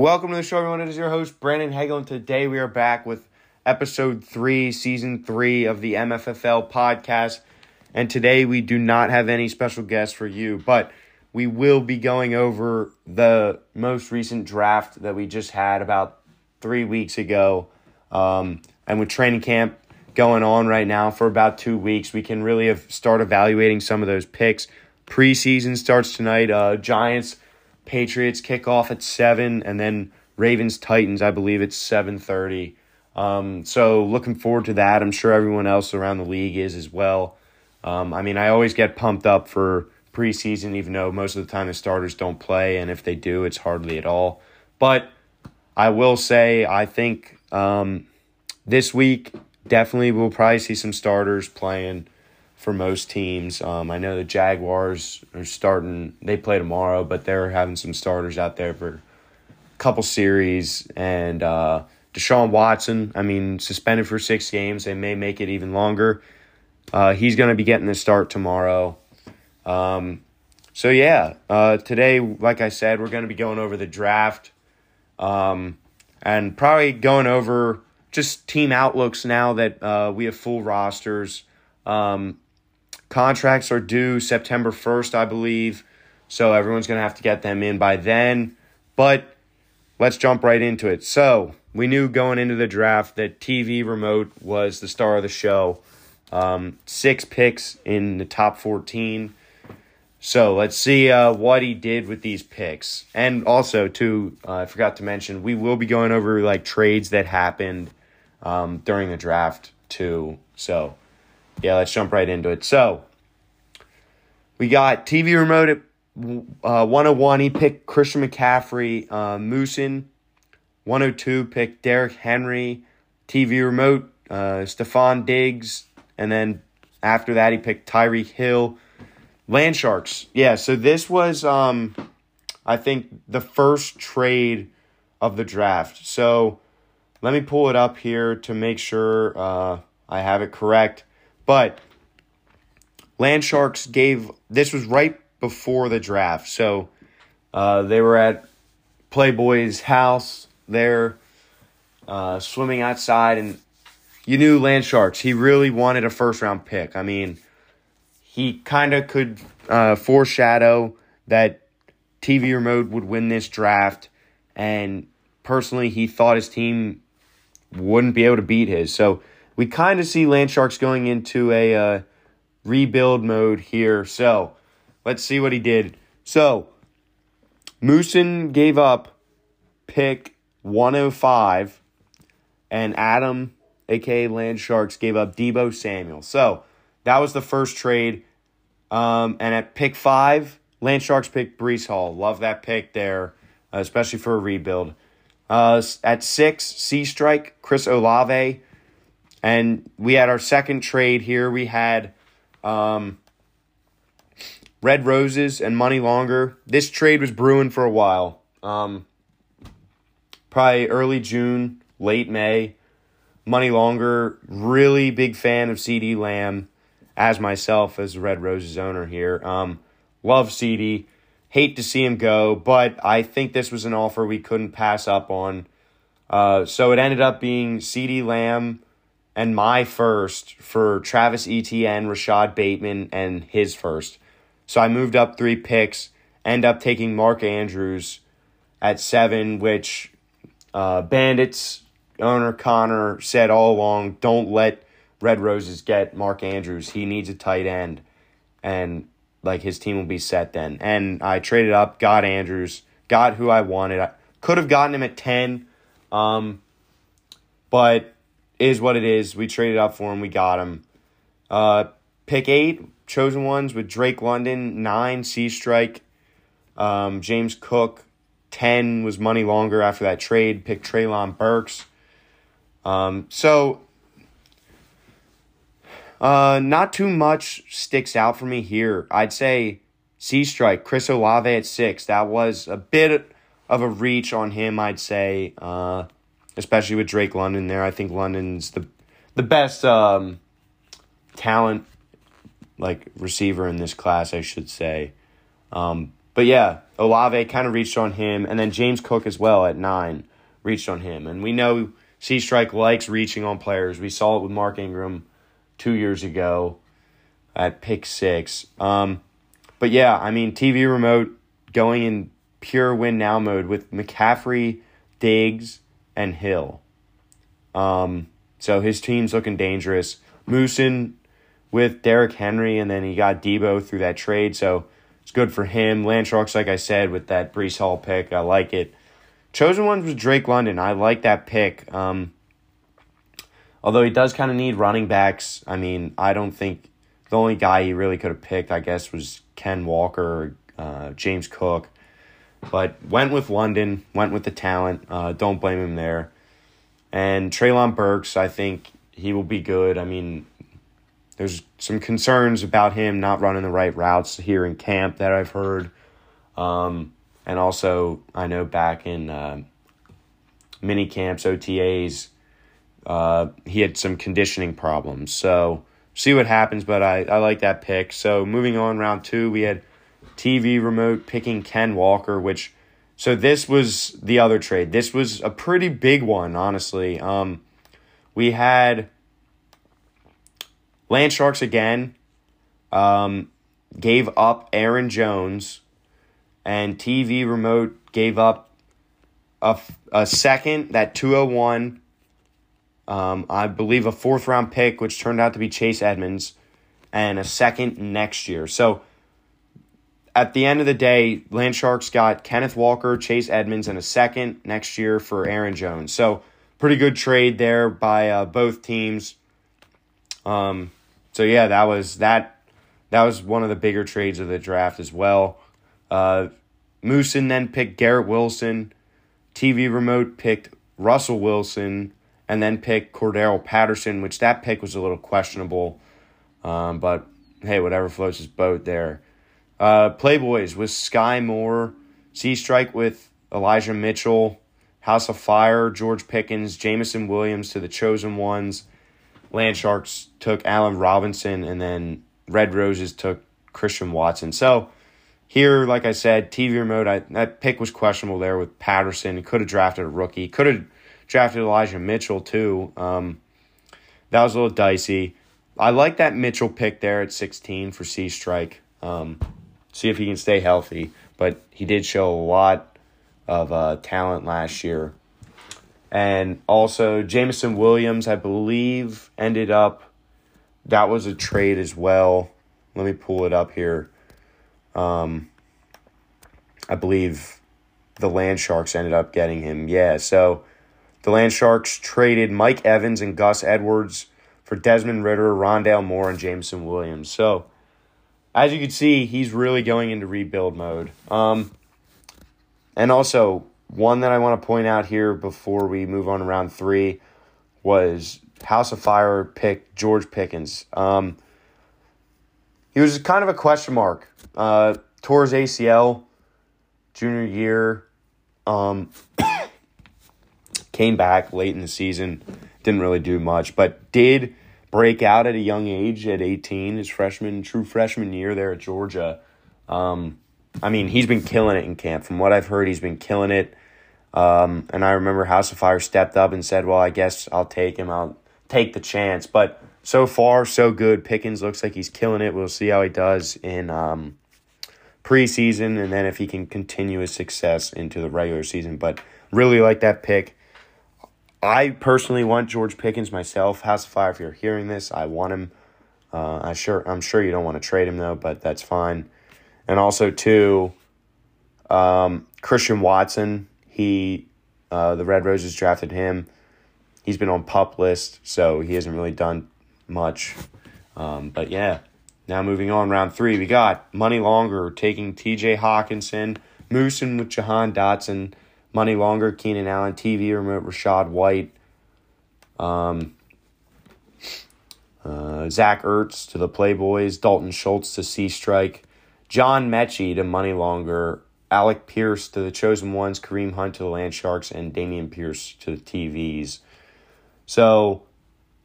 Welcome to the show, everyone. It is your host, Brandon Hagel, and today we are back with episode three, season three of the MFFL podcast. And today we do not have any special guests for you, but we will be going over the most recent draft that we just had about three weeks ago. Um, and with training camp going on right now for about two weeks, we can really start evaluating some of those picks. Preseason starts tonight. Uh, Giants, Patriots kick off at seven, and then Ravens, Titans. I believe it's seven thirty. Um, so looking forward to that. I'm sure everyone else around the league is as well. Um, I mean, I always get pumped up for preseason, even though most of the time the starters don't play, and if they do, it's hardly at all. But I will say, I think um, this week definitely we'll probably see some starters playing for most teams. Um, I know the Jaguars are starting; they play tomorrow, but they're having some starters out there for a couple series. And uh, Deshaun Watson, I mean, suspended for six games. They may make it even longer. Uh, he's going to be getting the start tomorrow. Um, so yeah, uh, today, like I said, we're going to be going over the draft, um, and probably going over just team outlooks now that uh, we have full rosters. Um, contracts are due September first, I believe, so everyone's going to have to get them in by then. But let's jump right into it. So we knew going into the draft that TV remote was the star of the show. Um, six picks in the top fourteen. So let's see uh, what he did with these picks, and also too, uh, I forgot to mention we will be going over like trades that happened um, during the draft too. So yeah, let's jump right into it. So we got TV remote at uh, 101. He picked Christian McCaffrey, uh, Moosin. 102 picked Derrick Henry. TV remote, uh, Stefon Diggs, and then after that he picked Tyreek Hill. Land Sharks. Yeah, so this was um I think the first trade of the draft. So let me pull it up here to make sure uh, I have it correct. But Land Sharks gave this was right before the draft. So uh, they were at Playboy's house there, uh, swimming outside, and you knew Land Sharks. He really wanted a first round pick. I mean, he kind of could uh, foreshadow that TV Remote would win this draft, and personally, he thought his team wouldn't be able to beat his. So we kind of see Land Sharks going into a uh, rebuild mode here. So let's see what he did. So Moosin gave up pick 105, and Adam, aka Land Sharks, gave up Deebo Samuel. So that was the first trade. Um, and at pick five, Land Sharks picked Breece Hall. Love that pick there, especially for a rebuild. Uh, at six, C Strike, Chris Olave. And we had our second trade here. We had um, Red Roses and Money Longer. This trade was brewing for a while. Um, probably early June, late May. Money Longer, really big fan of CeeDee Lamb as myself as Red Roses owner here. Um, love CeeDee. Hate to see him go, but I think this was an offer we couldn't pass up on. Uh, so it ended up being CeeDee Lamb and my first for Travis Etienne, Rashod Bateman, and his first. So I moved up three picks, end up taking Mark Andrews at seven, which uh, Bandits owner Connor said all along, don't let Red Roses get Mark Andrews. He needs a tight end, and like his team will be set then. And I traded up, got Andrews, got who I wanted. I could have gotten him at ten, um, but is what it is. We traded up for him. We got him. Uh, pick eight, chosen ones with Drake London, nine, Sea Strike, um, James Cook, 10 was money longer after that trade. Pick Treylon Burks. Um, so uh, not too much sticks out for me here. I'd say Sea Strike, Chris Olave at six. That was a bit of a reach on him, I'd say, uh, especially with Drake London there. I think London's the the best um, talent, like receiver in this class, I should say. Um, but yeah, Olave kind of reached on him, and then James Cook as well at nine reached on him. And we know C Strike likes reaching on players. We saw it with Mark Ingram two years ago at pick six. Um, but yeah, I mean, TV remote going in pure win now mode with McCaffrey, Diggs, and Hill. Um, so his team's looking dangerous. Moosin with Derrick Henry, and then he got Deebo through that trade, so it's good for him. Land Sharks, like I said, with that Breece Hall pick, I like it. Chosen ones was Drake London. I like that pick. Um, although he does kind of need running backs. I mean, I don't think the only guy he really could have picked, I guess, was Ken Walker, uh, James Cook. But went with London, went with the talent. Uh, don't blame him there. And Treylon Burks, I think he will be good. I mean, there's some concerns about him not running the right routes here in camp that I've heard. Um, and also, I know back in uh, mini camps, OTAs, uh, he had some conditioning problems. So, see what happens, but I, I like that pick. So, moving on, round two, we had TV remote picking Ken Walker, which. So this was the other trade. This was a pretty big one, honestly. Um, we had Land Sharks again um, gave up Aaron Jones, and TV Remote gave up a, a second, that 201, um, I believe a fourth round pick, which turned out to be Chase Edmonds, and a second next year. So at the end of the day, Land Sharks got Kenneth Walker, Chase Edmonds, and a second next year for Aaron Jones. So pretty good trade there by uh, both teams. Um, so yeah, that was that. That was one of the bigger trades of the draft as well. Uh, Moosin then picked Garrett Wilson. TV Remote picked Russell Wilson, and then picked Cordarrelle Patterson, which that pick was a little questionable. Um, but hey, whatever floats his boat there. Uh, Playboys with Sky Moore, C Strike with Elijah Mitchell, House of Fire, George Pickens, Jameson Williams to the Chosen Ones, Land Sharks took Allen Robinson, and then Red Roses took Christian Watson. So here, like I said, TV remote, I, that pick was questionable there with Patterson. Could have drafted a rookie. Could have drafted Elijah Mitchell too. Um, that was a little dicey. I like that Mitchell pick there at 16 for C Strike. Um, see if he can stay healthy. But he did show a lot of uh, talent last year. And also, Jameson Williams, I believe, ended up, that was a trade as well. Let me pull it up here. Um, I believe the Land Sharks ended up getting him. Yeah, so the Land Sharks traded Mike Evans and Gus Edwards for Desmond Ridder, Rondale Moore, and Jameson Williams. So, as you can see, he's really going into rebuild mode. Um, and also, one that I want to point out here before we move on to round three was House of Fire pick George Pickens. Um, he was kind of a question mark. Uh, tore his ACL junior year. Um, came back late in the season. Didn't really do much, but did break out at a young age at 18, his freshman, true freshman year there at Georgia. Um, I mean, he's been killing it in camp. From what I've heard, he's been killing it. Um, and I remember House of Fire stepped up and said, "Well, I guess I'll take him. I'll take the chance." But so far, so good. Pickens looks like he's killing it. We'll see how he does in um, preseason, and then if he can continue his success into the regular season. But really like that pick. I personally want George Pickens myself. House of Fire, if you're hearing this, I want him. Uh, I sure I'm sure you don't want to trade him though, but that's fine. And also too, um, Christian Watson he, uh, the Red Roses drafted him. He's been on pup list, so he hasn't really done much. Um, but yeah, now moving on, round three, we got Money Longer taking T.J. Hockenson, Moosin with Jahan Dotson, Money Longer, Keenan Allen, TV remote, Rachaad White, um, uh, Zach Ertz to the Playboys, Dalton Schultz to C Strike, John Metchie to Money Longer, Alec Pierce to the Chosen Ones, Kareem Hunt to the Land Sharks, and Dameon Pierce to the TVs. So,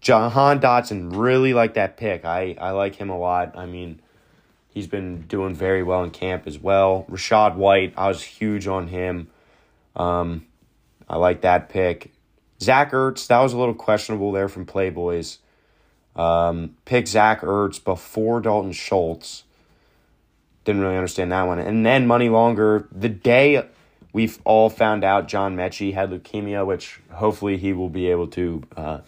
Jahan Dotson really like that pick. I, I like him a lot. I mean, He's been doing very well in camp as well. Rachaad White, I was huge on him. Um, I like that pick. Zach Ertz, that was a little questionable there from Playboys. Um, pick Zach Ertz before Dalton Schultz. Didn't really understand that one. And then Money Longer, the day we've all found out John Metchie had leukemia, which hopefully he will be able to uh,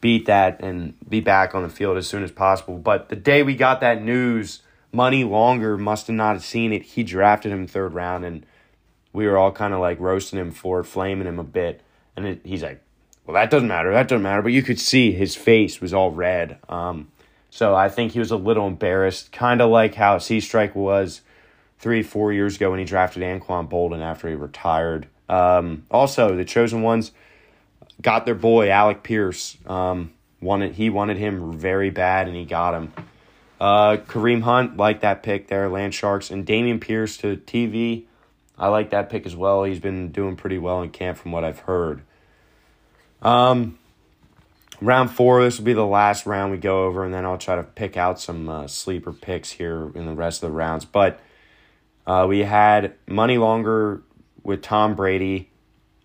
beat that and be back on the field as soon as possible. But the day we got that news, Money Longer must have not seen it. He drafted him third round, and we were all kind of like roasting him for flaming him a bit. And it, he's like, well, that doesn't matter. That doesn't matter. But you could see his face was all red. Um, so I think he was a little embarrassed, kind of like how C Strike was three, four years ago when he drafted Anquan Boldin after he retired. Um, also, the chosen ones got their boy Alec Pierce. Um, wanted he wanted him very bad, and he got him. Uh, Kareem Hunt like that pick there, Land Sharks, and Dameon Pierce to TV. I like that pick as well. He's been doing pretty well in camp from what I've heard. Um, round four, this will be the last round we go over, and then I'll try to pick out some uh, sleeper picks here in the rest of the rounds. But uh, we had money longer with Tom Brady.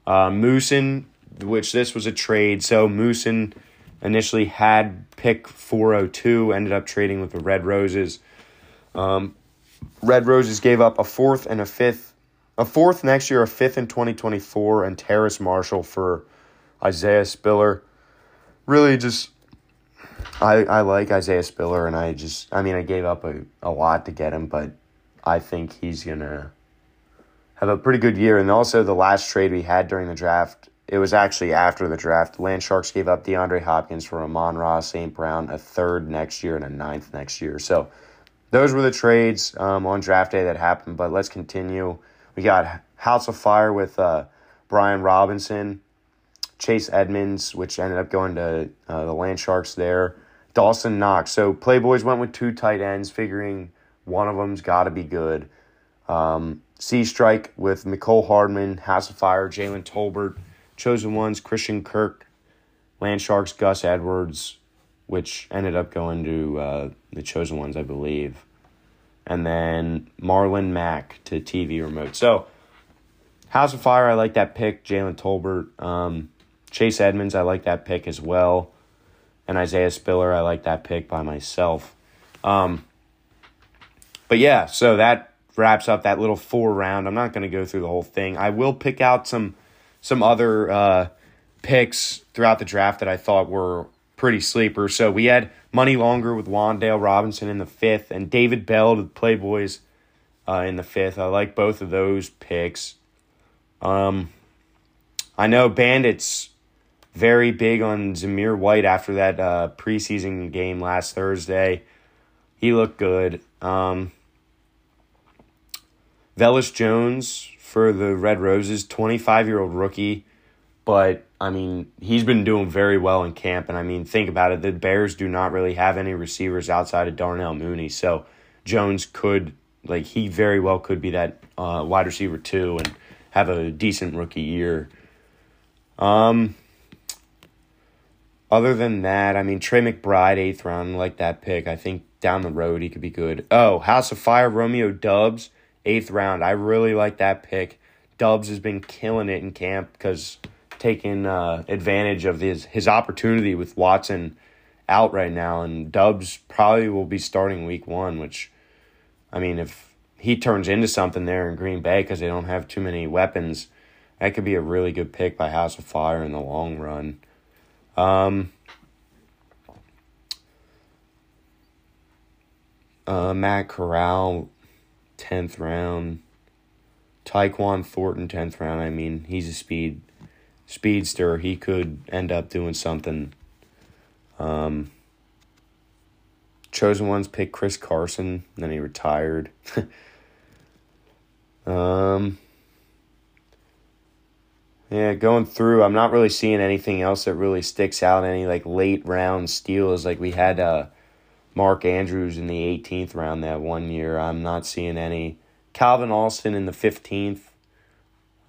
Uh, Moosin, which this was a trade. So Moosin initially had pick 402, ended up trading with the Red Roses. Um, Red Roses gave up a fourth and a fifth, a fourth next year, a fifth in 2024, and Terrace Marshall for Isaiah Spiller. Really just I, I like Isaiah Spiller, and I just, I mean, I gave up a, a lot to get him, but I think he's to have a pretty good year. And also, the last trade we had during the draft, it was actually after the draft. Land Sharks gave up DeAndre Hopkins for Amon-Ra St. Brown, a third next year and a ninth next year. So, those were the trades um, on draft day that happened. But let's continue. We got House of Fire with uh, Brian Robinson, Chase Edmonds, which ended up going to uh, the Land Sharks there. Dawson Knox. So Playboys went with two tight ends, figuring one of them's got to be good. Um, C Strike with Mecole Hardman, House of Fire, Jalen Tolbert, Chosen Ones, Christian Kirk, Land Sharks, Gus Edwards, which ended up going to uh, the Chosen Ones, I believe. And then Marlon Mack to TV remote. So, House of Fire, I like that pick. Jalen Tolbert. Um, Chase Edmonds, I like that pick as well. And Isaiah Spiller, I like that pick by myself. Um, but yeah, so that wraps up that little four round. I'm not going to go through the whole thing. I will pick out some some other uh, picks throughout the draft that I thought were pretty sleepers. So we had Money Longer with Wan'Dale Robinson in the fifth, and David Bell to the Playboys uh, in the fifth. I like both of those picks. Um, I know Bandits very big on Zamir White after that uh, preseason game last Thursday. He looked good. Um, Velus Jones for the Red Roses, 25 year old rookie. But, I mean, he's been doing very well in camp. And, I mean, think about it. The Bears do not really have any receivers outside of Darnell Mooney. So, Jones could, like, he very well could be that uh, wide receiver, too, and have a decent rookie year. Um, other than that, I mean, Trey McBride, eighth round, like that pick. I think down the road he could be good. Oh, House of Fire, Romeo Doubs, eighth round. I really like that pick. Doubs has been killing it in camp because taking uh, advantage of his his opportunity with Watson out right now, and Doubs probably will be starting week one. Which, I mean, if he turns into something there in Green Bay because they don't have too many weapons, that could be a really good pick by House of Fire in the long run. Um, uh, Matt Corral 10th round. Tyquan Thornton, 10th round. I mean, he's a speed speedster. He could end up doing something. Um, chosen ones pick Chris Carson, then he retired. um, yeah, going through, I'm not really seeing anything else that really sticks out. Any like late round steals, like we had uh, Mark Andrews in the 18th round that one year. I'm not seeing any. Calvin Austin in the 15th.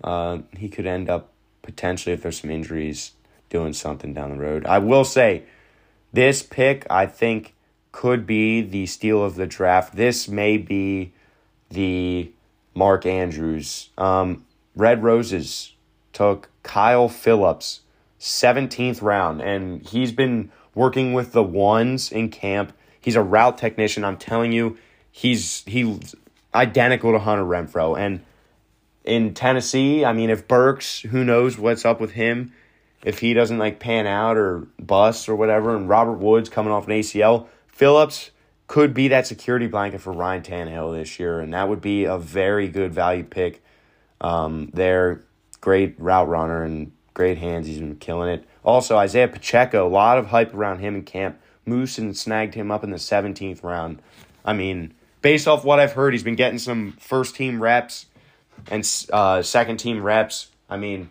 Uh, he could end up potentially, if there's some injuries, doing something down the road. I will say, this pick, I think could be the steal of the draft. This may be the Mark Andrews. Um, Red Roses took Kyle Phillips, 17th round, and he's been working with the ones in camp. He's a route technician. I'm telling you, he's he's identical to Hunter Renfrow. And in Tennessee, I mean, if Burks, who knows what's up with him, if he doesn't like pan out or bust or whatever, and Robert Woods coming off an ACL, Phillips could be that security blanket for Ryan Tannehill this year, and that would be a very good value pick. Um, there, great route runner and great hands. He's been killing it. Also, Isaiah Pacheco, a lot of hype around him in camp. Moose and snagged him up in the 17th round. I mean, based off what I've heard, he's been getting some first team reps and uh, second team reps. I mean,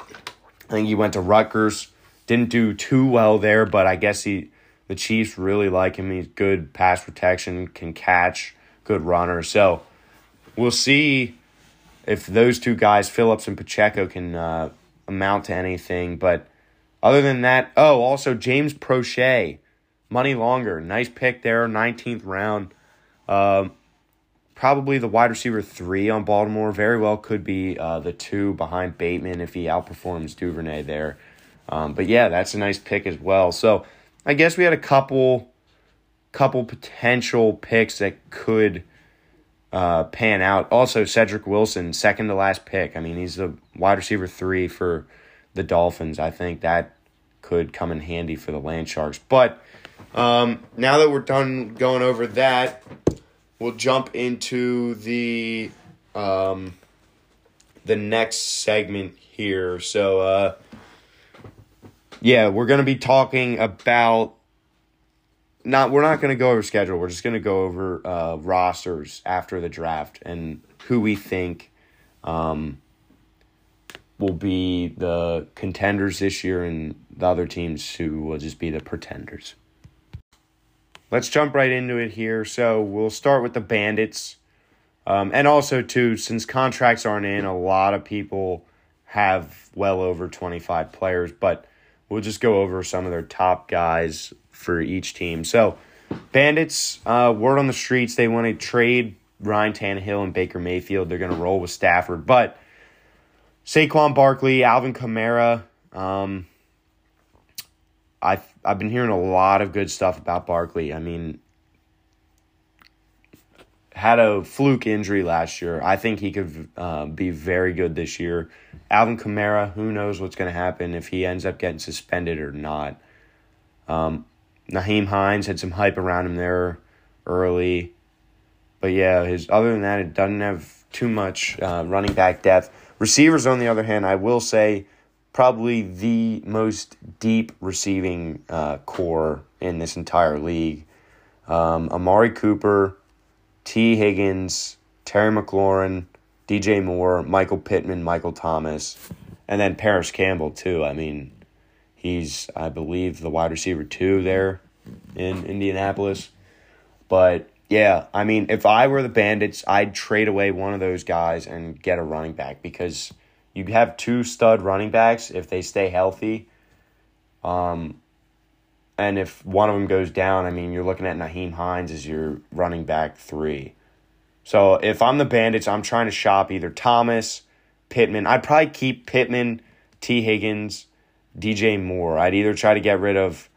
I think he went to Rutgers. Didn't do too well there, but I guess he the Chiefs really like him. He's good pass protection, can catch, good runner. So we'll see if those two guys, Phillips and Pacheco, can uh, amount to anything. But other than that, oh, also James Proche, money longer, nice pick there, 19th round. Um, probably the wide receiver three on Baltimore. Very well could be uh, the two behind Bateman if he outperforms Duvernay there. Um, but yeah, that's a nice pick as well. So I guess we had a couple, couple potential picks that could uh, pan out. Also, Cedric Wilson, second to last pick. I mean, he's the wide receiver three for the Dolphins. I think that could come in handy for the Land Sharks. But um, now that we're done going over that, we'll jump into the um, the next segment here. So, uh, yeah, we're gonna be talking about not we're not to go over schedule. We're just to go over uh, rosters after the draft and who we think um, will be the contenders this year and the other teams who will just be the pretenders. Let's jump right into it here. So we'll start with the Bandits. Um, and also, too, since contracts aren't in, a lot of people have well over 25 players, but we'll just go over some of their top guys for each team. So, Bandits, uh, word on the streets, they want to trade Ryan Tannehill and Baker Mayfield. They're going to roll with Stafford. But Saquon Barkley, Alvin Kamara, um, I've, I've been hearing a lot of good stuff about Barkley. I mean, had a fluke injury last year. I think he could uh, be very good this year. Alvin Kamara, who knows what's going to happen if he ends up getting suspended or not. Um, Nyheim Hines had some hype around him there early. But yeah, his other than that, it doesn't have too much uh, running back depth. Receivers, on the other hand, I will say probably the most deep receiving uh, core in this entire league. Um, Amari Cooper, Tee Higgins, Terry McLaurin, DJ Moore, Michael Pittman, Michael Thomas, and then Parris Campbell too. I mean, He's, I believe, the wide receiver two there in Indianapolis. But yeah, I mean, if I were the Bandits, I'd trade away one of those guys and get a running back because you have two stud running backs if they stay healthy. Um, and if one of them goes down, I mean, you're looking at Nyheim Hines as your running back three. So if I'm the Bandits, I'm trying to shop either Thomas, Pittman. I'd probably keep Pittman, Tee Higgins, DJ Moore. I'd either try to get rid of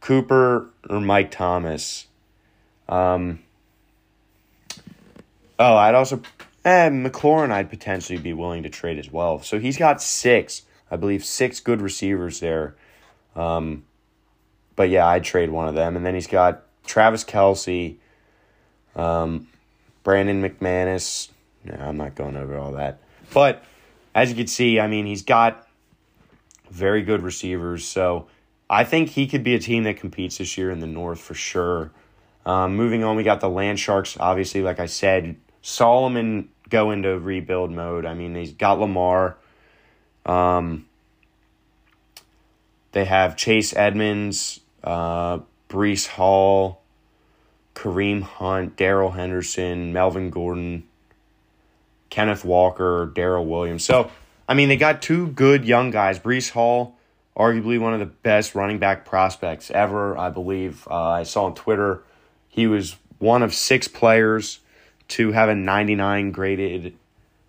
Cooper or Mike Thomas. Um, oh, I'd also, eh, McLaurin, I'd potentially be willing to trade as well. So he's got six, I believe, six good receivers there. Um, but yeah, I'd trade one of them. And then he's got Travis Kelce, um, Brandon McManus. No, I'm not going over all that. But as you can see, I mean, he's got very good receivers. So I think he could be a team that competes this year in the North for sure. Um, moving on, we got the Land Sharks. Obviously, like I said, Solomon go into rebuild mode. I mean, he's got Lamar. Um, they have Chase Edmonds, uh, Breece Hall, Kareem Hunt, Darrell Henderson, Melvin Gordon, Kenneth Walker, Darrel Williams. So I mean, they got two good young guys. Breece Hall, arguably one of the best running back prospects ever, I believe. Uh, I saw on Twitter he was one of six players to have a 99 graded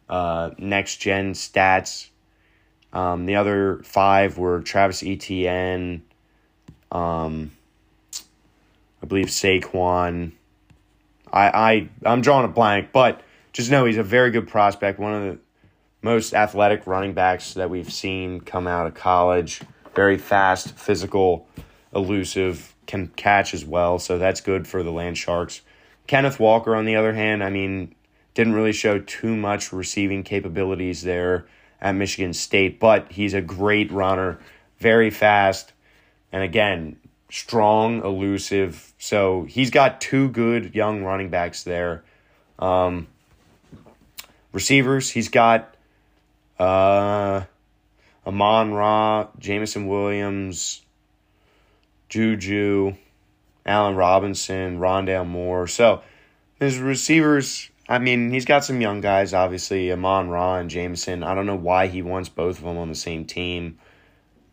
uh, next gen stats. Um, the other five were Travis Etienne, um, I believe Saquon. I, I I'm drawing a blank, but just know he's a very good prospect, one of the most athletic running backs that we've seen come out of college. Very fast, physical, elusive, can catch as well, so that's good for the Land Sharks. Kenneth Walker, on the other hand, I mean, didn't really show too much receiving capabilities there at Michigan State, but he's a great runner, very fast, and again, strong, elusive. So he's got two good young running backs there. Um, receivers, he's got uh, Amon Ra, Jameson Williams, Juju, Allen Robinson, Rondale Moore. So his receivers, I mean, he's got some young guys, obviously, Amon Ra and Jameson. I don't know why he wants both of them on the same team.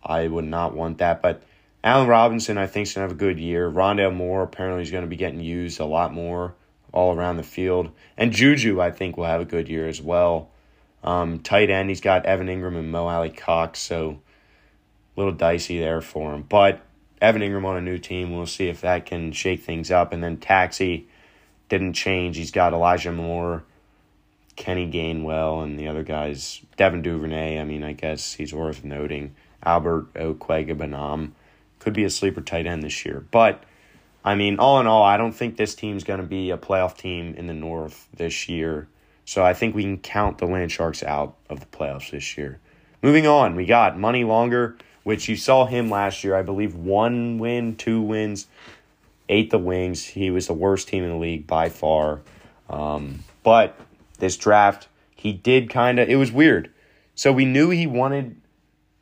I would not want that. But Allen Robinson, I think, is going to have a good year. Rondale Moore, apparently, is going to be getting used a lot more all around the field. And Juju, I think, will have a good year as well. Um, tight end, he's got Evan Engram and Mo Alie-Cox, so a little dicey there for him. But Evan Engram on a new team. We'll see if that can shake things up. And then Taxi didn't change. He's got Elijah Moore, Kenny Gainwell, and the other guys. Devin Duvernay, I mean, I guess he's worth noting. Albert Okwuegbunam could be a sleeper tight end this year. But, I mean, all in all, I don't think this team's going to be a playoff team in the North this year. So I think we can count the Land Sharks out of the playoffs this year. Moving on, we got Money Longer which you saw him last year. I believe one win, two wins, ate the wings. He was the worst team in the league by far. Um, but this draft, he did kind of, it was weird. So we knew he wanted,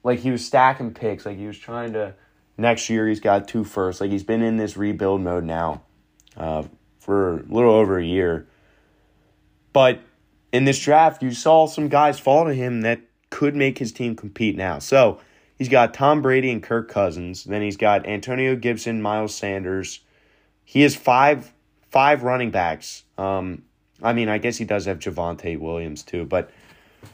like, he was stacking picks. Like, he was trying to, next year, he's got two firsts. Like, he's been in this rebuild mode now uh, for a little over a year. But in this draft, you saw some guys fall to him that could make his team compete now. So, He's got Tom Brady and Kirk Cousins. Then he's got Antonio Gibson, Miles Sanders. He has five five running backs. Um, I mean, I guess he does have Javonte Williams too, but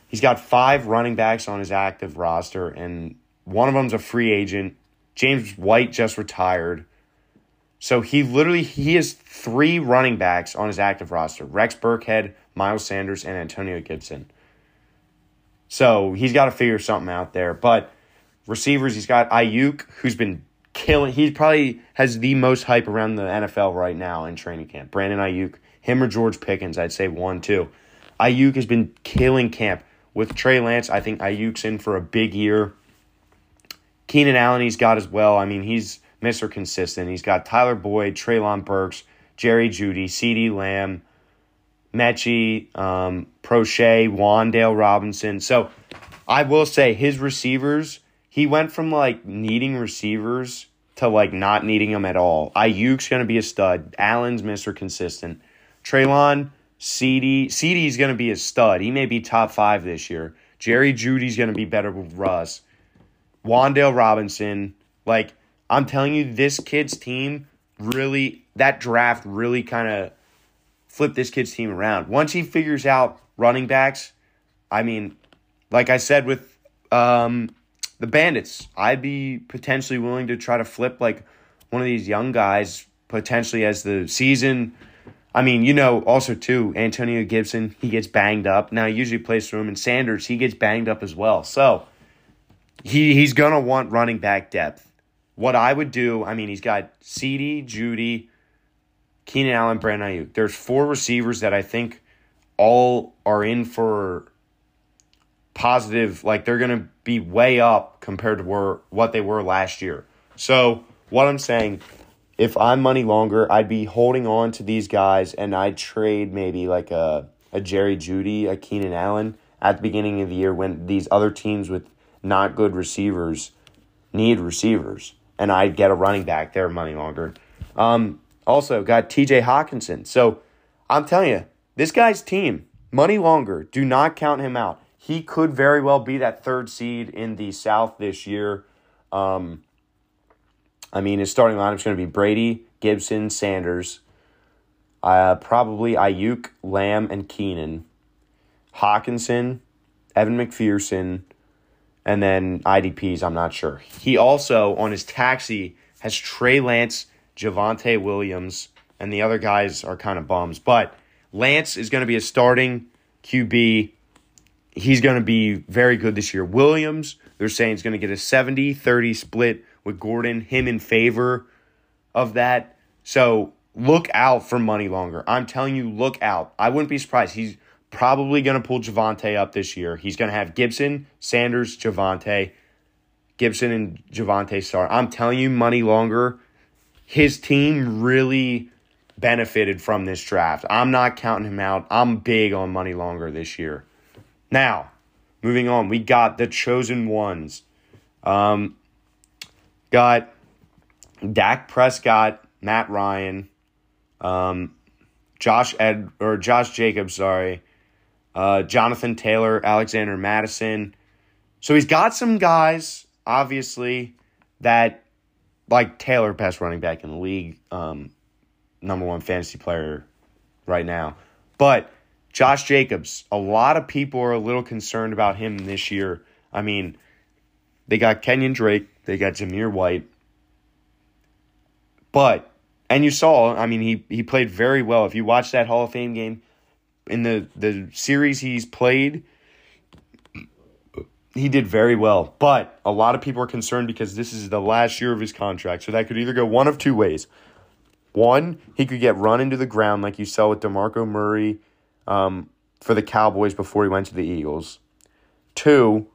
he's got five running backs on his active roster, and one of them's a free agent. James White just retired. So he literally he has three running backs on his active roster: Rex Burkhead, Miles Sanders, and Antonio Gibson. So he's got to figure something out there. But Receivers, he's got Aiyuk, who's been killing. He probably has the most hype around the NFL right now in training camp. Brandon Aiyuk, him or George Pickens, I'd say one, two. Aiyuk has been killing camp. With Trey Lance, I think Aiyuk's in for a big year. Keenan Allen, he's got as well. I mean, he's Mr. Consistent. He's got Tyler Boyd, Treylon Burks, Jerry Jeudy, CeeDee Lamb, Metchie, um, Proche, Wan'Dale Robinson. So I will say his receivers he went from like needing receivers to like not needing them at all. Aiyuk's going to be a stud. Allen's Mr. Consistent. Treylon, CeeDee, CeeDee's going to be a stud. He may be top five this year. Jerry Jeudy's going to be better with Russ. Wan'Dale Robinson. Like, I'm telling you, this kid's team really, that draft really kind of flipped this kid's team around. Once he figures out running backs, I mean, like I said with um, the Bandits, I'd be potentially willing to try to flip like one of these young guys potentially as the season. I mean, you know, also too, Antonio Gibson, he gets banged up. Now he usually plays for him, and Sanders, he gets banged up as well. So he he's gonna want running back depth. What I would do, I mean, he's got CeeDee, Jeudy, Keenan Allen, Brandon Aiyuk. There's four receivers that I think all are in for positive, like they're going to be way up compared to where, what they were last year. So, what I'm saying, if I'm money longer, I'd be holding on to these guys and I'd trade maybe like a, a Jerry Jeudy, a Keenan Allen at the beginning of the year when these other teams with not good receivers need receivers. And I'd get a running back there money longer. Um, also, got TJ Hockenson. So, I'm telling you, this guy's team, money longer, do not count him out he could very well be that third seed in the South this year. Um, I mean, his starting lineup is going to be Brady, Gibson, Sanders, uh, probably Aiyuk, Lamb, and Keenan, Hockenson, Evan McPherson, and then IDPs. I'm not sure. He also on his taxi has Trey Lance, Javonte Williams, and the other guys are kind of bums. But Lance is going to be a starting QB. He's going to be very good this year. Williams, they're saying, is going to get a 70 30 split with Gordon, him in favor of that. So look out for money longer. I'm telling you, look out. I wouldn't be surprised. He's probably going to pull Javonte up this year. He's going to have Gibson, Sanders, Javonte. Gibson and Javonte start. I'm telling you, money longer. His team really benefited from this draft. I'm not counting him out. I'm big on money longer this year. Now, moving on, we got the chosen ones. Um, got Dak Prescott, Matt Ryan, um, Josh Ed or Josh Jacobs, sorry, uh, Jonathan Taylor, Alexander Mattison. So he's got some guys, obviously, that like Taylor, best running back in the league, um, number one fantasy player right now. But Josh Jacobs, a lot of people are a little concerned about him this year. I mean, they got Kenyon Drake, they got Zamir White. But and you saw, I mean, he he played very well. If you watch that Hall of Fame game, in the the series he's played, he did very well. But a lot of people are concerned because this is the last year of his contract. So that could either go one of two ways. One, he could get run into the ground like you saw with DeMarco Murray um, for the Cowboys before he went to the Eagles. Two,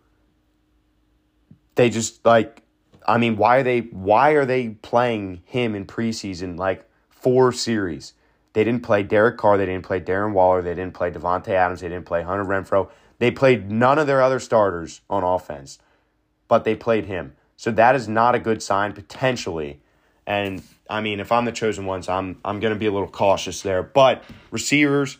they just like I mean, why are they why are they playing him in preseason like four series? They didn't play Derek Carr, they didn't play Darren Waller, they didn't play Davante Adams, they didn't play Hunter Renfrow. They played none of their other starters on offense, but they played him. So that is not a good sign potentially. And I mean, if I'm the chosen ones, I'm I'm going to be a little cautious there. But receivers,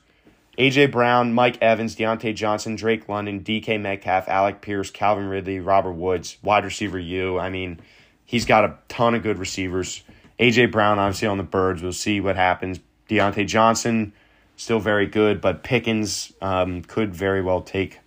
AJ Brown, Mike Evans, Diontae Johnson, Drake London, DK Metcalf, Alec Pierce, Calvin Ridley, Robert Woods, wide receiver you. I mean, he's got a ton of good receivers. AJ Brown, obviously on the birds. We'll see what happens. Diontae Johnson, still very good, but Pickens um, could very well take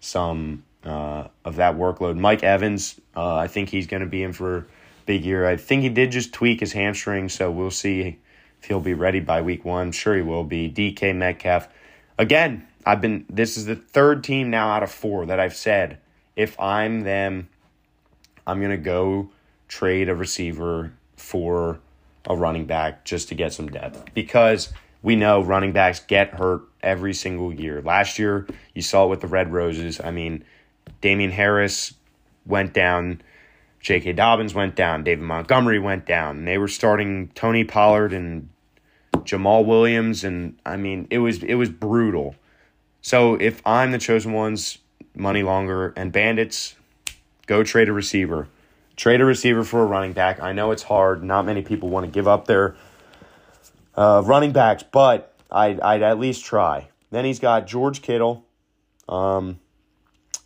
some uh, of that workload. Mike Evans, uh, I think he's going to be in for big year. I think he did just tweak his hamstring, so we'll see if he'll be ready by week one. Sure he will be. DK Metcalf Again, I've been this is the third team now out of four that I've said if I'm them, I'm gonna go trade a receiver for a running back just to get some depth because we know running backs get hurt every single year. Last year, you saw it with the Red Roses. I mean, Damien Harris went down, J.K. Dobbins went down, David Montgomery went down. They were starting Tony Pollard and Jamaal Williams, and I mean it was it was brutal. So if I'm the chosen ones, money longer and bandits, go trade a receiver. Trade a receiver for a running back. I know it's hard. Not many people want to give up their uh, running backs, but I'd, I'd at least try. Then he's got George Kittle. Um,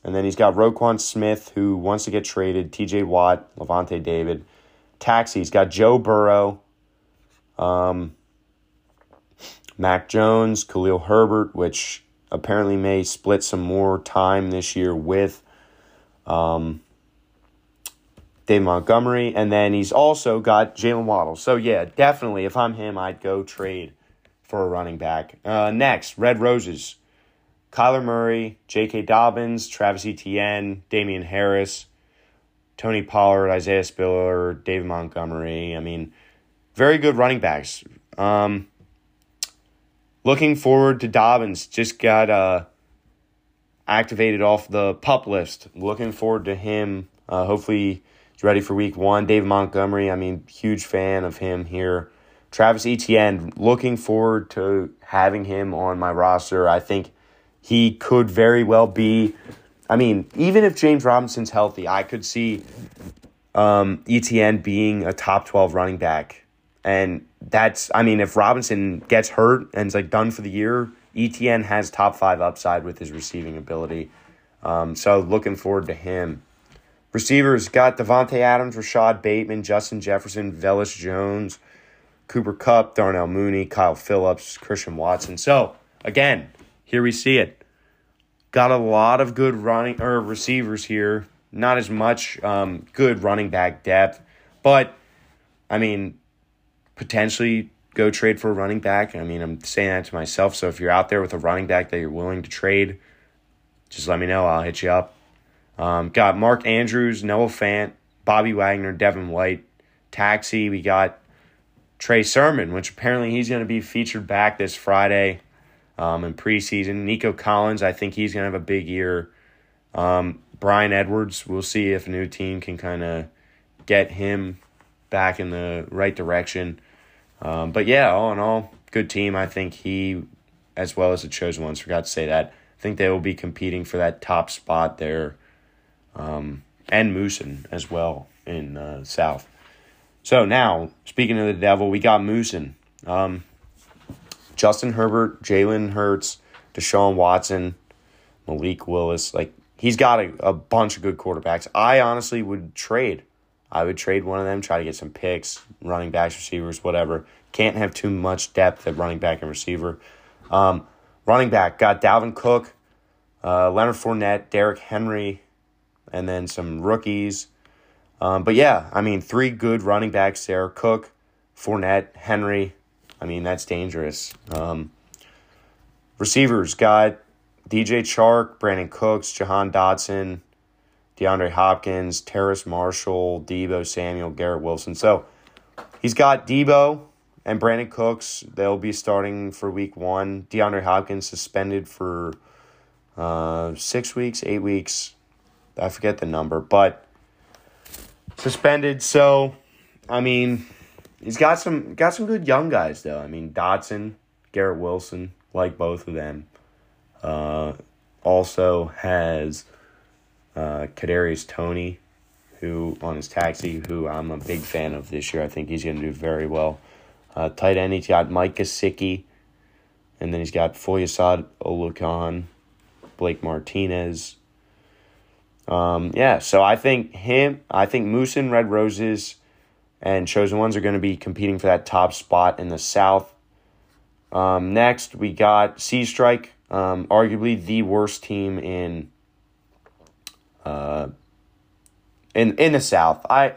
and then he's got Roquan Smith, who wants to get traded, TJ Watt, Lavonte David. Taxi, he's got Joe Burrow. Um, Mac Jones, Khalil Herbert, which apparently may split some more time this year with um, Dave Montgomery. And then he's also got Jaylen Waddle. So, yeah, definitely, if I'm him, I'd go trade for a running back. Uh, next, Red Roses. Kyler Murray, J.K. Dobbins, Travis Etienne, Damien Harris, Tony Pollard, Isaiah Spiller, David Montgomery. I mean, very good running backs. Um, looking forward to Dobbins. Just got uh, activated off the pup list. Looking forward to him. Uh, hopefully, he's ready for week one. David Montgomery, I mean, huge fan of him here. Travis Etienne, looking forward to having him on my roster. I think he could very well be. I mean, even if James Robinson's healthy, I could see um, Etienne being a top 12 running back and that's, I mean, if Robinson gets hurt and is like done for the year, Etienne has top five upside with his receiving ability. Um, so looking forward to him. Receivers got Davante Adams, Rashod Bateman, Justin Jefferson, Velus Jones, Cooper Kupp, Darnell Mooney, Kyle Phillips, Christian Watson. So, again, here we see it. Got a lot of good running or receivers here. Not as much um, good running back depth, but I mean, potentially go trade for a running back. I mean, I'm saying that to myself. So if you're out there with a running back that you're willing to trade, just let me know. I'll hit you up. Um, got Mark Andrews, Noah Fant, Bobby Wagner, Devin White, Taxi. We got Trey Sermon, which apparently he's going to be featured back this Friday um, in preseason. Nico Collins, I think he's going to have a big year. Um, Bryan Edwards, we'll see if a new team can kind of get him back in the right direction. Um, but yeah, all in all, good team. I think he, as well as the chosen ones, forgot to say that. I think they will be competing for that top spot there, um, and Moosin as well in uh, South. So now, speaking of the devil, we got Moosin. Um, Justin Herbert, Jalen Hurts, Deshaun Watson, Malik Willis. Like he's got a, a bunch of good quarterbacks. I honestly would trade. I would trade one of them, try to get some picks, running backs, receivers, whatever. Can't have too much depth at running back and receiver. Um, running back got Dalvin Cook, uh, Leonard Fournette, Derrick Henry, and then some rookies. Um, but yeah, I mean, three good running backs there Cook, Fournette, Henry, I mean, that's dangerous. Um, receivers got DJ Chark, Brandin Cooks, Jahan Dotson, DeAndre Hopkins, Terrace Marshall, Deebo Samuel, Garrett Wilson. So he's got Deebo and Brandin Cooks. They'll be starting for week one. DeAndre Hopkins suspended for uh, six weeks, eight weeks. I forget the number, but suspended. So, I mean, He's got some got some good young guys though. I mean Dotson, Garrett Wilson, like both of them. Uh, also has uh, Kadarius Toney, who on his taxi, who I'm a big fan of this year. I think he's going to do very well. Uh, tight end, he's got Mike Gesicki, and then he's got Foyesade Oluokun, Blake Martinez. Um, yeah, so I think him, I think Moose and Red Roses and Chosen Ones are going to be competing for that top spot in the South. Um, next, we got Sea Strike, um, arguably the worst team in uh, in in the South. I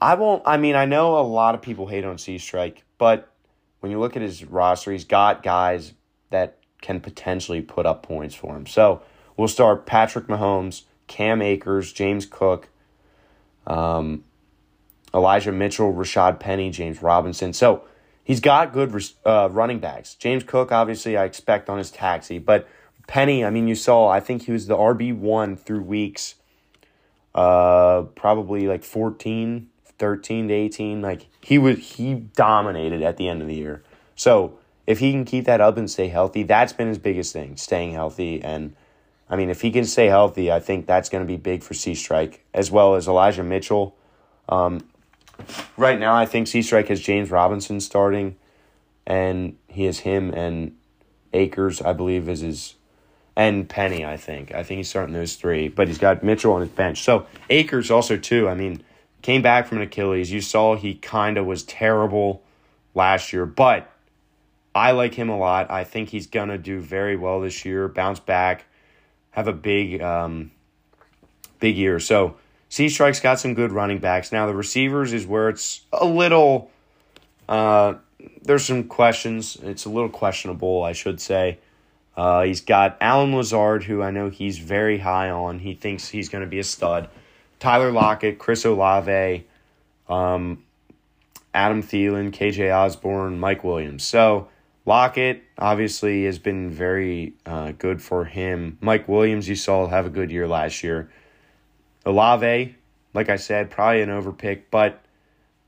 I won't. I mean, I know a lot of people hate on Sea Strike, but when you look at his roster, he's got guys that can potentially put up points for him. So we'll start Patrick Mahomes, Cam Akers, James Cook. Um, Elijah Mitchell, Rashaad Penny, James Robinson. So he's got good uh, running backs. James Cook, obviously, I expect on his taxi. But Penny, I mean, you saw, I think he was the RB1 through weeks uh, probably like 14, 13 to 18. Like he was, he dominated at the end of the year. So if he can keep that up and stay healthy, that's been his biggest thing, staying healthy. And I mean, if he can stay healthy, I think that's going to be big for Sea Strike, as well as Elijah Mitchell. Um, right now, I think Sea Strike has James Robinson starting, and he has him and Akers, I believe, is his, and Penny. I think I think he's starting those three, but he's got Mitchell on his bench. So Akers also too. I mean, came back from an Achilles. You saw he kind of was terrible last year, but I like him a lot. I think he's gonna do very well this year. Bounce back, have a big, um, big year. So Sea Strike's got some good running backs. Now the receivers is where it's a little uh, there's some questions. It's a little questionable, I should say. Uh, he's got Allen Lazard, who I know he's very high on. He thinks he's going to be a stud. Tyler Lockett, Chris Olave, um, Adam Thielen, KJ Osborn, Mike Williams. So Lockett obviously has been very uh, good for him. Mike Williams, you saw have a good year last year. Olave, like I said, probably an overpick, but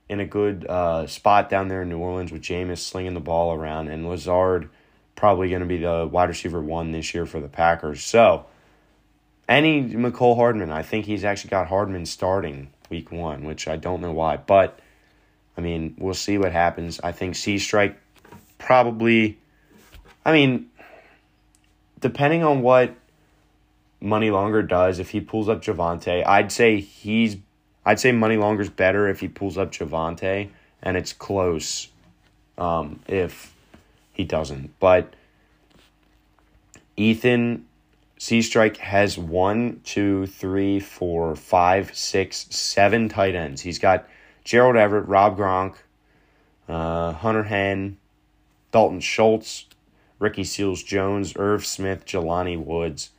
in a good uh, spot down there in New Orleans with Jameis slinging the ball around, and Lazard probably going to be the wide receiver one this year for the Packers. So, any Mecole Hardman, I think he's actually got Hardman starting week one, which I don't know why, but I mean, we'll see what happens. I think Sea Strike probably, I mean, depending on what Money Longer does if he pulls up Javonte. I'd say he's I'd say Money Longer's better if he pulls up Javonte, and it's close um, if he doesn't. But Ethan C Strike has one, two, three, four, five, six, seven tight ends. He's got Gerald Everett, Rob Gronk, uh, Hunter Hen, Dalton Schultz, Ricky Seals Jones, Irv Smith, Jelani Woods.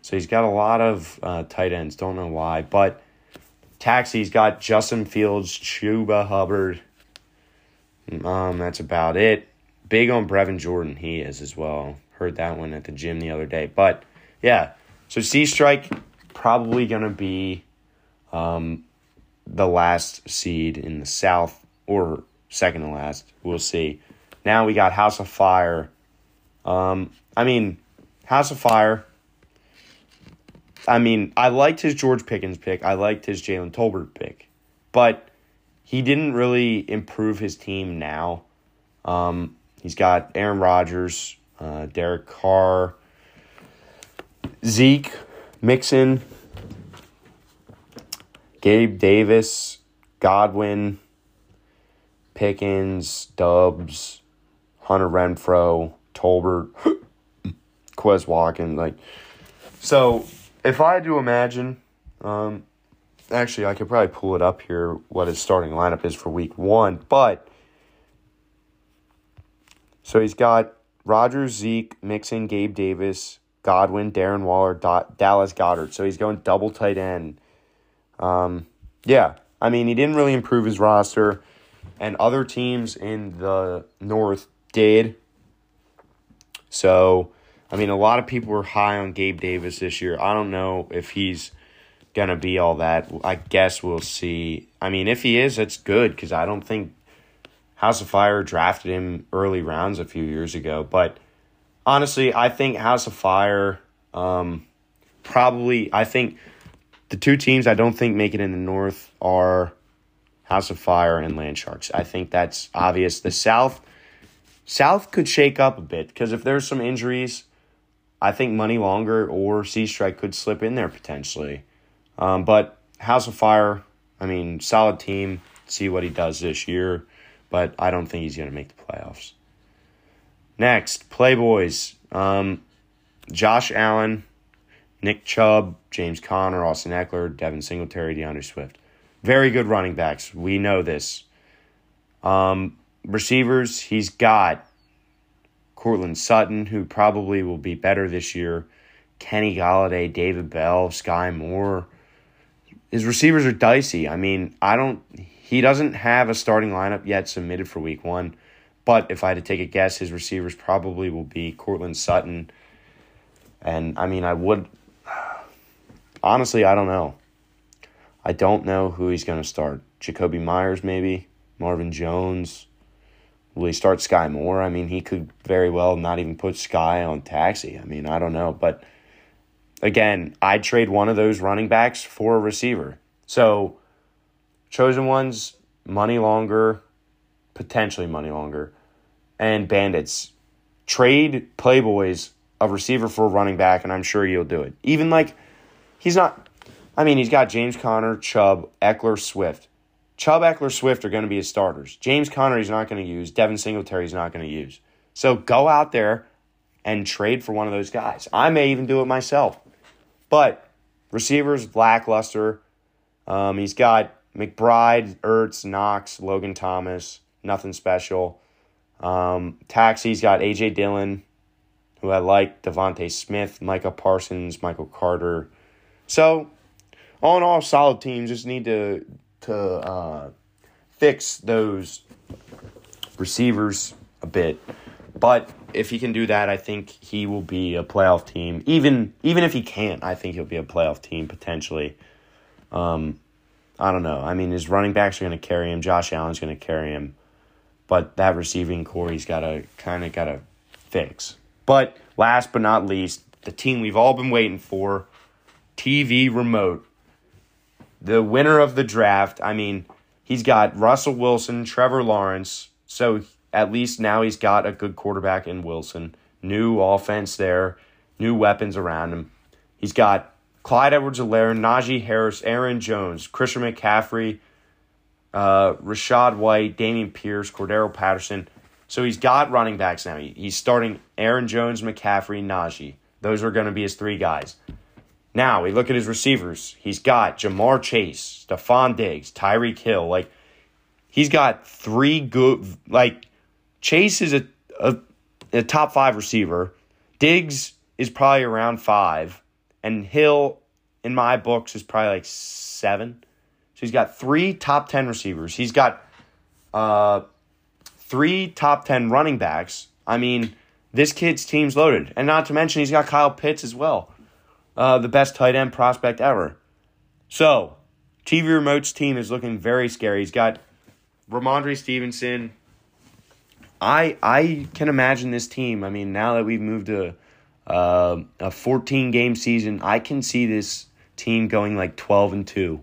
So he's got a lot of uh, tight ends. Don't know why. But Taxi's got Justin Fields, Chuba Hubbard. Um, that's about it. Big on Brevin Jordan, he is as well. Heard that one at the gym the other day. But yeah, so C Strike probably going to be um, the last seed in the South or second to last. We'll see. Now we got House of Fire. Um, I mean, House of Fire. I mean, I liked his George Pickens pick. I liked his Jalen Tolbert pick, but he didn't really improve his team now. Um, he's got Aaron Rodgers, uh, Derek Carr, Zeke, Mixon, Gabe Davis, Godwin, Pickens, Doubs, Hunter Renfrow, Tolbert, Quez Watkins. Like, so if I to imagine, um, actually, I could probably pull it up here what his starting lineup is for week one. But so he's got Rodgers, Zeke, Mixon, Gabe Davis, Godwin, Darren Waller, Dallas Goedert. So he's going double tight end. Um, yeah, I mean, he didn't really improve his roster, and other teams in the North did. So, I mean, a lot of people were high on Gabe Davis this year. I don't know if he's going to be all that. I guess we'll see. I mean, if he is, that's good because I don't think House of Fire drafted him early rounds a few years ago. But honestly, I think House of Fire um, probably, I think the two teams I don't think make it in the North are House of Fire and Land Sharks. I think that's obvious. The South, South could shake up a bit because if there's some injuries, I think Money Longer or Sea Strike could slip in there potentially. Um, but House of Fire, I mean, solid team. See what he does this year, but I don't think he's going to make the playoffs. Next, Playboys. Um, Josh Allen, Nick Chubb, James Conner, Austin Ekeler, Devin Singletary, D'Andre Swift. Very good running backs. We know this. Um, receivers, he's got Courtland Sutton, who probably will be better this year. Kenny Golladay, David Bell, Sky Moore. His receivers are dicey. I mean, I don't. He doesn't have a starting lineup yet submitted for Week One, but if I had to take a guess, his receivers probably will be Courtland Sutton. And I mean, I would honestly, I don't know. I don't know who he's going to start. Jakobi Meyers, maybe. Marvin Jones. Will he start Sky Moore? I mean, he could very well not even put Sky on taxi. I mean, I don't know. But again, I'd trade one of those running backs for a receiver. So, chosen ones, money longer, potentially money longer, and bandits. Trade Playboys a receiver for a running back, and I'm sure you'll do it. Even like he's not. I mean, he's got James Conner, Chubb, Ekeler, Swift. Chubb, Ekeler, Swift are going to be his starters. James Conner, he's not going to use. Devin Singletary, he's not going to use. So go out there and trade for one of those guys. I may even do it myself. But receivers, lackluster. Um, he's got McBride, Ertz, Knox, Logan Thomas, nothing special. Um, Taxi's got A.J. Dillon, who I like, DeVonta Smith, Micah Parsons, Michael Carter, so, all in all, solid teams just need to to uh, fix those receivers a bit. But if he can do that, I think he will be a playoff team. Even even if he can't, I think he'll be a playoff team potentially. Um, I don't know. I mean, his running backs are going to carry him. Josh Allen's going to carry him, but that receiving corps he's got to kind of got to fix. But last but not least, the team we've all been waiting for TV remote. The winner of the draft, I mean, he's got Russell Wilson, Trevor Lawrence. So at least now he's got a good quarterback in Wilson. New offense there, new weapons around him. He's got Clyde Edwards Helaire, Najee Harris, Aaron Jones, Christian McCaffrey, uh, Rachaad White, Dameon Pierce, Cordarrelle Patterson. So he's got running backs now. He's starting Aaron Jones, McCaffrey, Najee. Those are going to be his three guys. Now we look at his receivers. He's got Ja'Marr Chase, Stefon Diggs, Tyreek Hill. Like he's got three good. Like Chase is a, a a top five receiver. Diggs is probably around five, and Hill, in my books, is probably like seven. So he's got three top ten receivers. He's got uh, three top ten running backs. I mean, this kid's team's loaded, and not to mention he's got Kyle Pitts as well, uh, the best tight end prospect ever. So, TV Remote's team is looking very scary. He's got Rhamondre Stevenson, I I can imagine this team. I mean, now that we've moved to uh, a 14 game season, I can see this team going like 12 and 2,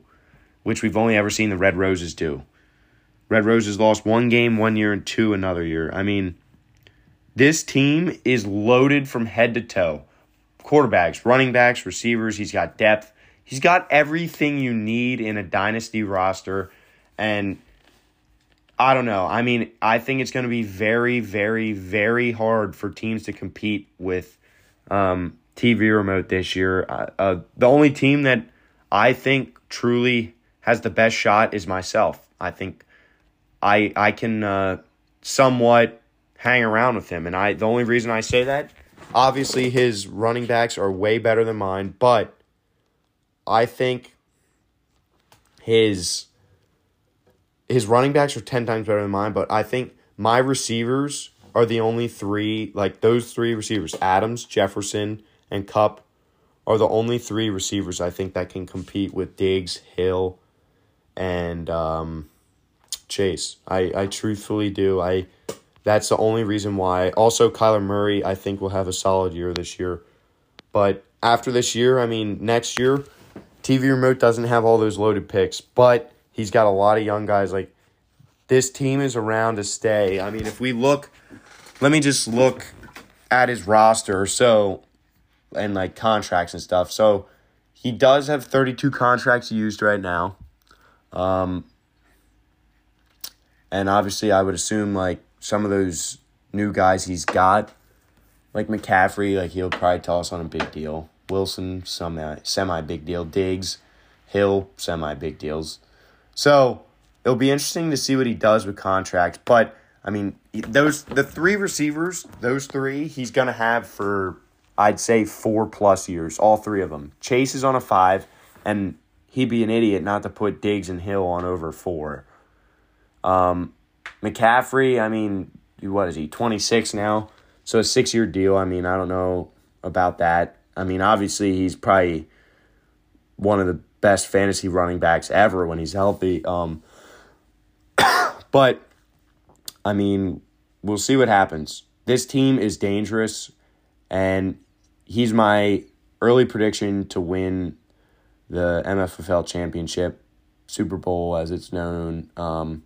which we've only ever seen the Red Roses do. Red Roses lost one game one year and two another year. I mean, this team is loaded from head to toe. Quarterbacks, running backs, receivers, he's got depth. He's got everything you need in a dynasty roster and I don't know. I mean, I think it's going to be very, very, very hard for teams to compete with um, TV remote this year. Uh, uh, the only team that I think truly has the best shot is myself. I think I I can uh, somewhat hang around with him, and I the only reason I say that, obviously, his running backs are way better than mine, but I think his his running backs are 10 times better than mine, but I think my receivers are the only three, like those three receivers, Adams, Jefferson, and Kupp, are the only three receivers I think that can compete with Diggs, Hill, and um, Chase. I, I truthfully do. I that's the only reason why. Also, Kyler Murray, I think will have a solid year this year. But after this year, I mean, next year, TV Remote doesn't have all those loaded picks, but He's got a lot of young guys. Like this team is around to stay. I mean, if we look, let me just look at his roster. So, and like contracts and stuff. So, he does have 32 contracts used right now. Um, and obviously, I would assume like some of those new guys he's got, like McCaffrey, like he'll probably toss on a big deal. Wilson, semi semi big deal. Diggs, Hill, semi big deals. So it'll be interesting to see what he does with contracts. But I mean, those the three receivers, those three, he's gonna have for I'd say four plus years, all three of them. Chase is on a five, and he'd be an idiot not to put Diggs and Hill on over four. Um, McCaffrey, I mean, what is he? Twenty six now, so a six year deal. I mean, I don't know about that. I mean, obviously he's probably one of the best fantasy running backs ever when he's healthy. Um, but I mean, we'll see what happens. This team is dangerous, and he's my early prediction to win the MFFL championship, Super Bowl as it's known. Um,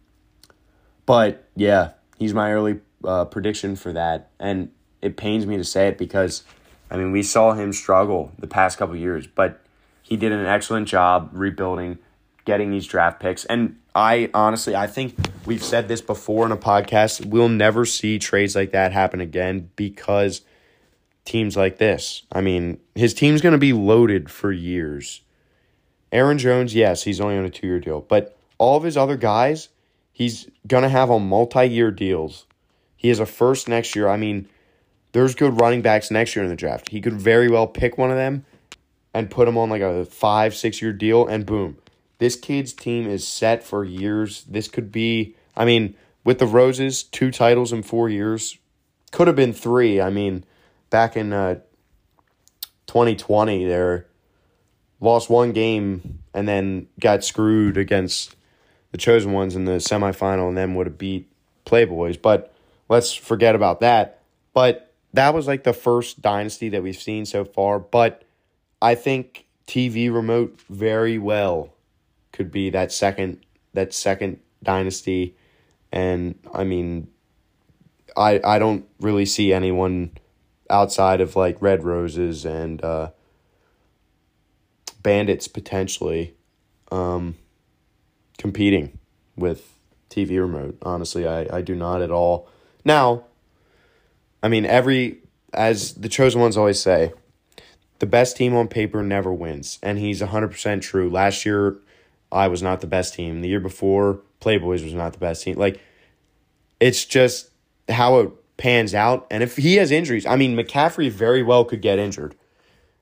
but yeah, he's my early uh, prediction for that, and it pains me to say it because, I mean, we saw him struggle the past couple years, but he did an excellent job rebuilding, getting these draft picks. And I honestly, I think we've said this before in a podcast. We'll never see trades like that happen again because teams like this. I mean, his team's going to be loaded for years. Aaron Jones, yes, he's only on a two year deal, but all of his other guys, he's going to have on multi year deals. He has a first next year. I mean, there's good running backs next year in the draft. He could very well pick one of them and put him on like a five, six year deal, and boom. This kid's team is set for years. This could be, I mean, with the Roses, two titles in four years. Could have been three. I mean, back in uh, 2020, they lost one game and then got screwed against the chosen ones in the semifinal and then would have beat Playboys. But let's forget about that. But that was like the first dynasty that we've seen so far. But I think TV remote very well could be that second that second dynasty and I mean I I don't really see anyone outside of like Red Roses and uh Bandits potentially um, competing with TV remote. Honestly, I, I do not at all. Now, I mean, every, as the chosen ones always say, the best team on paper never wins. And he's 100% true. Last year, I was not the best team. The year before, Playboys was not the best team. Like, it's just how it pans out. And if he has injuries, I mean, McCaffrey very well could get injured.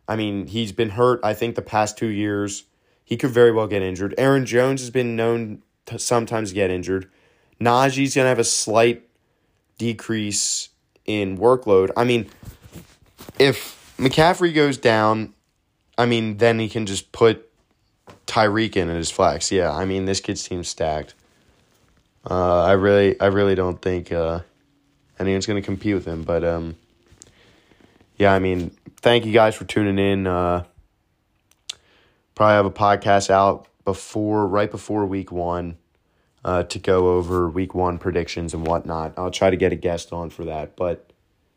I mean, he's been hurt, I think, the past two years. He could very well get injured. Aaron Jones has been known to sometimes get injured. Najee's going to have a slight decrease in workload. I mean, if McCaffrey goes down, I mean, then he can just put Tyreek in at his flex. Yeah, I mean, this kid's team's stacked. Uh, I really, I really don't think uh, anyone's to compete with him. But um, yeah, I mean, thank you guys for tuning in. Uh, probably have a podcast out before, right before week one, uh, to go over week one predictions and whatnot. I'll try to get a guest on for that. But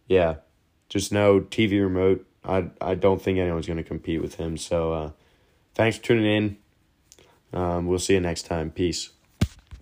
yeah, just know TV remote. I I don't think anyone's to compete with him. So uh, thanks for tuning in. Um, we'll see you next time. Peace.